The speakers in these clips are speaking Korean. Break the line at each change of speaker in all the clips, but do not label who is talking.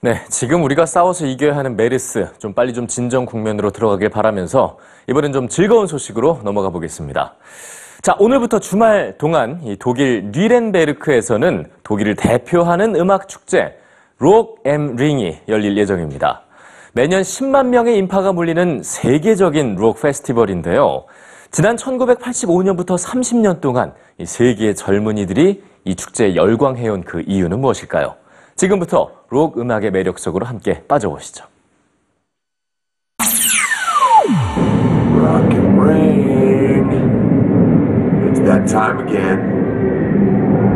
네, 지금 우리가 싸워서 이겨야 하는 메르스 좀 빨리 좀 진정 국면으로 들어가길 바라면서 이번엔 좀 즐거운 소식으로 넘어가 보겠습니다. 자, 오늘부터 주말 동안 이 독일 뉘렌베르크에서는 독일을 대표하는 음악 축제 록 엠 링이 열릴 예정입니다. 매년 10만 명의 인파가 몰리는 세계적인 록 페스티벌인데요. 지난 1985년부터 30년 동안 이 세계의 젊은이들이 이 축제에 열광해온 그 이유는 무엇일까요? 지금부터 록 음악의 매력 속으로 함께 빠져보시죠.
Rock and ring. It's that time again.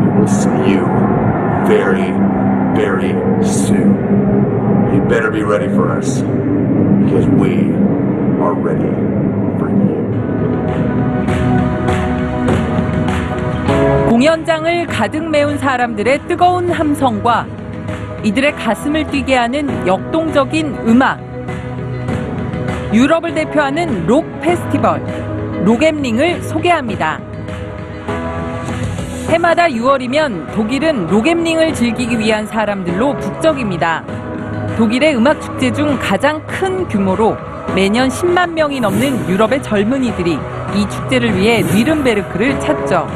We will see you very, very soon. You better be ready for us because we are ready for you.
공연장을 가득 메운 사람들의 뜨거운 함성과 이들의 가슴을 뛰게 하는 역동적인 음악. 유럽을 대표하는 록 페스티벌, 록엠링을 소개합니다. 해마다 6월이면 독일은 록엠링을 즐기기 위한 사람들로 북적입니다. 독일의 음악 축제 중 가장 큰 규모로 매년 10만 명이 넘는 유럽의 젊은이들이 이 축제를 위해 뉘른베르크를 찾죠.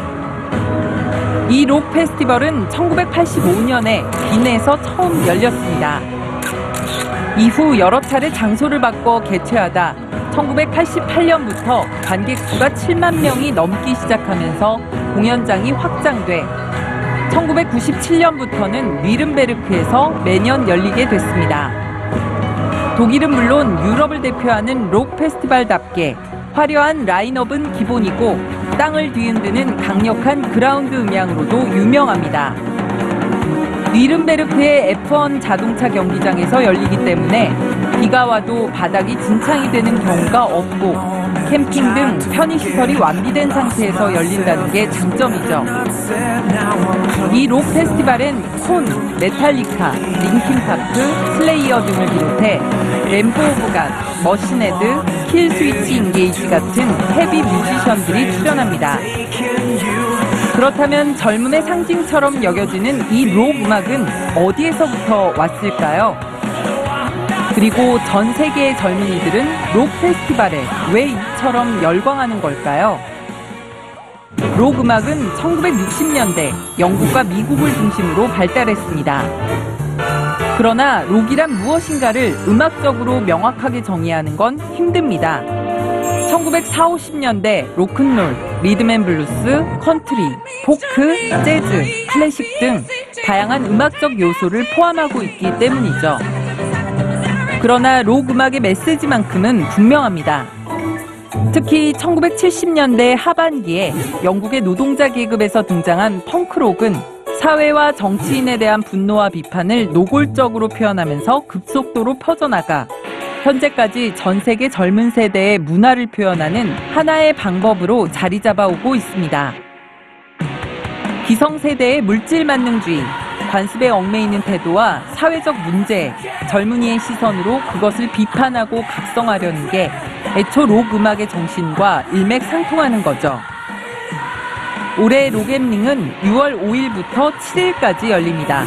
이 록 페스티벌은 1985년에 빈에서 처음 열렸습니다. 이후 여러 차례 장소를 바꿔 개최하다 1988년부터 관객 수가 7만 명이 넘기 시작하면서 공연장이 확장돼 1997년부터는 뉘른베르크에서 매년 열리게 됐습니다. 독일은 물론 유럽을 대표하는 록 페스티벌답게 화려한 라인업은 기본이고 땅을 뒤흔드는 강력한 그라운드 음향으로도 유명합니다. 뉘른베르크의 F1 자동차 경기장에서 열리기 때문에 비가 와도 바닥이 진창이 되는 경우가 없고 캠핑 등 편의시설이 완비된 상태에서 열린다는 게 장점이죠. 이 록 페스티벌엔 콘, 메탈리카, 링킨파크, 슬레이어 등을 비롯해 램 오브 갓, 머신헤드, 킬 스위치 인게이지 같은 헤비 뮤지션들이 출연합니다. 그렇다면 젊음의 상징처럼 여겨지는 이 록 음악은 어디에서부터 왔을까요? 그리고 전 세계의 젊은이들은 록 페스티벌에 왜 이처럼 열광하는 걸까요? 록 음악은 1960년대 영국과 미국을 중심으로 발달했습니다. 그러나 록이란 무엇인가를 음악적으로 명확하게 정의하는 건 힘듭니다. 1940, 50년대 로큰롤, 리듬앤블루스, 컨트리, 포크, 재즈, 클래식 등 다양한 음악적 요소를 포함하고 있기 때문이죠. 그러나 록 음악의 메시지만큼은 분명합니다. 특히 1970년대 하반기에 영국의 노동자 계급에서 등장한 펑크록은 사회와 정치인에 대한 분노와 비판을 노골적으로 표현하면서 급속도로 퍼져나가 현재까지 전 세계 젊은 세대의 문화를 표현하는 하나의 방법으로 자리 잡아오고 있습니다. 기성세대의 물질 만능주의, 관습에 얽매이는 태도와 사회적 문제, 젊은이의 시선으로 그것을 비판하고 각성하려는 게 애초 록 음악의 정신과 일맥상통하는 거죠. 올해 록엠링은 6월 5일부터 7일까지 열립니다.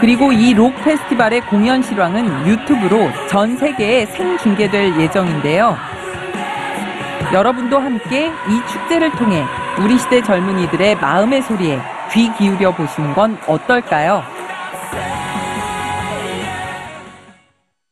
그리고 이 록 페스티벌의 공연 실황은 유튜브로 전 세계에 생중계될 예정인데요. 여러분도 함께 이 축제를 통해 우리 시대 젊은이들의 마음의 소리에 귀 기울여 보시는 건 어떨까요?